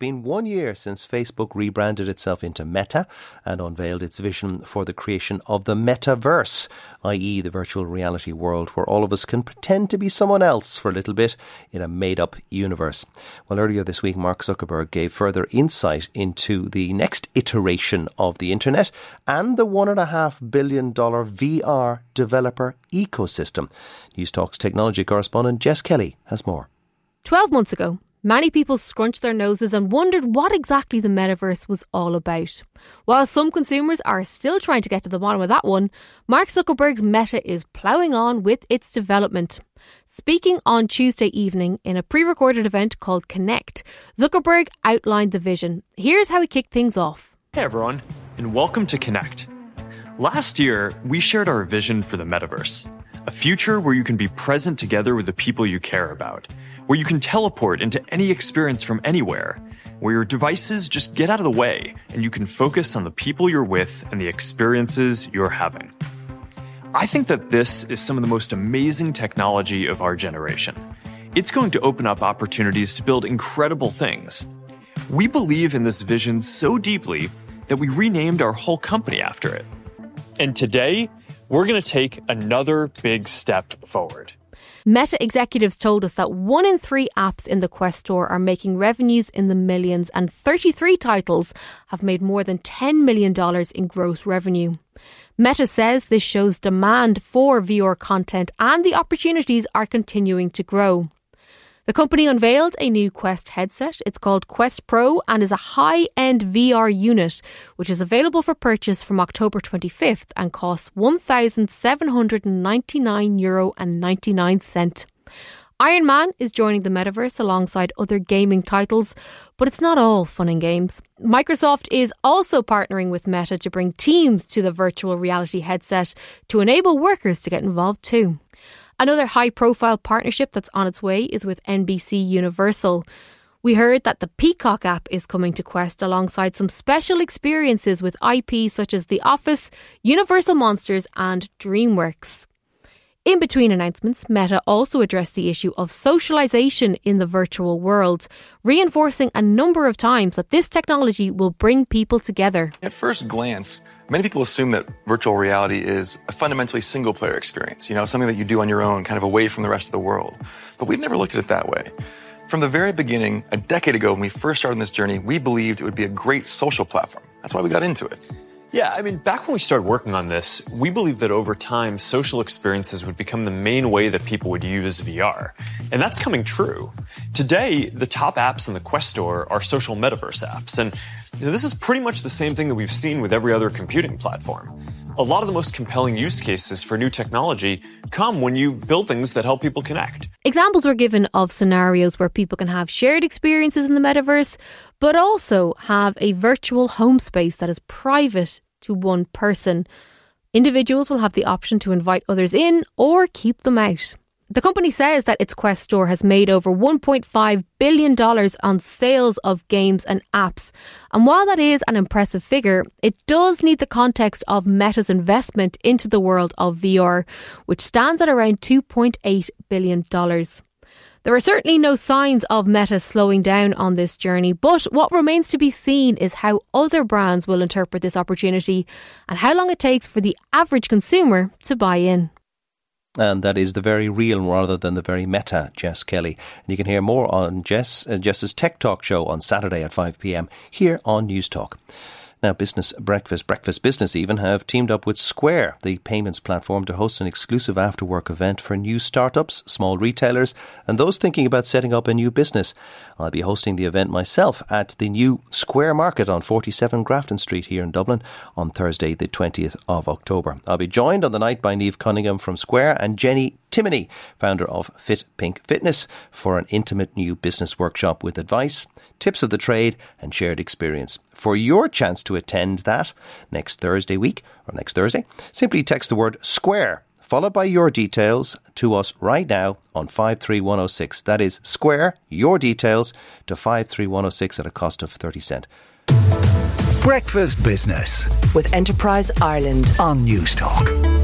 Been one year since Facebook rebranded itself into Meta and unveiled its vision for the creation of the metaverse, i.e., the virtual reality world where all of us can pretend to be someone else for a little bit in a made up universe. Well, earlier this week, Mark Zuckerberg gave further insight into the next iteration of the internet and the $1.5 billion VR developer ecosystem. Newstalk's technology correspondent Jess Kelly has more. 12 months ago, many people scrunched their noses and wondered what exactly the metaverse was all about. While some consumers are still trying to get to the bottom of that one, Mark Zuckerberg's Meta is ploughing on with its development. Speaking on Tuesday evening in a pre recorded event called Connect, Zuckerberg outlined the vision. Here's how he kicked things off. Hey everyone, and welcome to Connect. Last year, we shared our vision for the metaverse a future where you can be present together with the people you care about, where you can teleport into any experience from anywhere, where your devices just get out of the way and you can focus on the people you're with and the experiences you're having. I think that this is some of the most amazing technology of our generation. It's going to open up opportunities to build incredible things. We believe in this vision so deeply that we renamed our whole company after it. And today, we're going to take another big step forward. Meta executives told us that one in three apps in the Quest store are making revenues in the millions, and 33 titles have made more than $10 million in gross revenue. Meta says this shows demand for VR content and the opportunities are continuing to grow. The company unveiled a new Quest headset. It's called Quest Pro and is a high end VR unit, which is available for purchase from October 25th and costs €1,799.99. Iron Man is joining the metaverse alongside other gaming titles, but it's not all fun and games. Microsoft is also partnering with Meta to bring teams to the virtual reality headset to enable workers to get involved too. Another high profile partnership that's on its way is with NBC Universal. We heard that the Peacock app is coming to Quest alongside some special experiences with IP such as The Office, Universal Monsters, and DreamWorks. In between announcements, Meta also addressed the issue of socialization in the virtual world, reinforcing a number of times that this technology will bring people together. At first glance, many people assume that virtual reality is a fundamentally single player experience, you know, something that you do on your own, kind of away from the rest of the world. But we've never looked at it that way. From the very beginning, a decade ago, when we first started on this journey, we believed it would be a great social platform. That's why we got into it. Yeah, I mean, back when we started working on this, we believed that over time, social experiences would become the main way that people would use VR. And that's coming true. Today, the top apps in the Quest Store are social metaverse apps. And you know, this is pretty much the same thing that we've seen with every other computing platform. A lot of the most compelling use cases for new technology come when you build things that help people connect. Examples were given of scenarios where people can have shared experiences in the metaverse, but also have a virtual home space that is private to one person. Individuals will have the option to invite others in or keep them out. The company says that its Quest store has made over $1.5 billion on sales of games and apps. And while that is an impressive figure, it does need the context of Meta's investment into the world of VR, which stands at around $2.8 billion. There are certainly no signs of Meta slowing down on this journey, but what remains to be seen is how other brands will interpret this opportunity and how long it takes for the average consumer to buy in. And that is the very real rather than the very meta, Jess Kelly. And you can hear more on Jess, uh, Jess's Tech Talk show on Saturday at 5 pm here on Newstalk. Now, Business Breakfast, Breakfast Business even have teamed up with Square, the payments platform, to host an exclusive after work event for new startups, small retailers, and those thinking about setting up a new business. I'll be hosting the event myself at the new Square Market on 47 Grafton Street here in Dublin on Thursday, the 20th of October. I'll be joined on the night by Neve Cunningham from Square and Jenny Timoney, founder of Fit Pink Fitness, for an intimate new business workshop with advice, tips of the trade, and shared experience. For your chance to attend that next Thursday week, or next Thursday, simply text the word SQUARE followed by your details to us right now on 53106. That is Square, your details to 53106 at a cost of 30 cent. Breakfast Business with Enterprise Ireland. on Newstalk.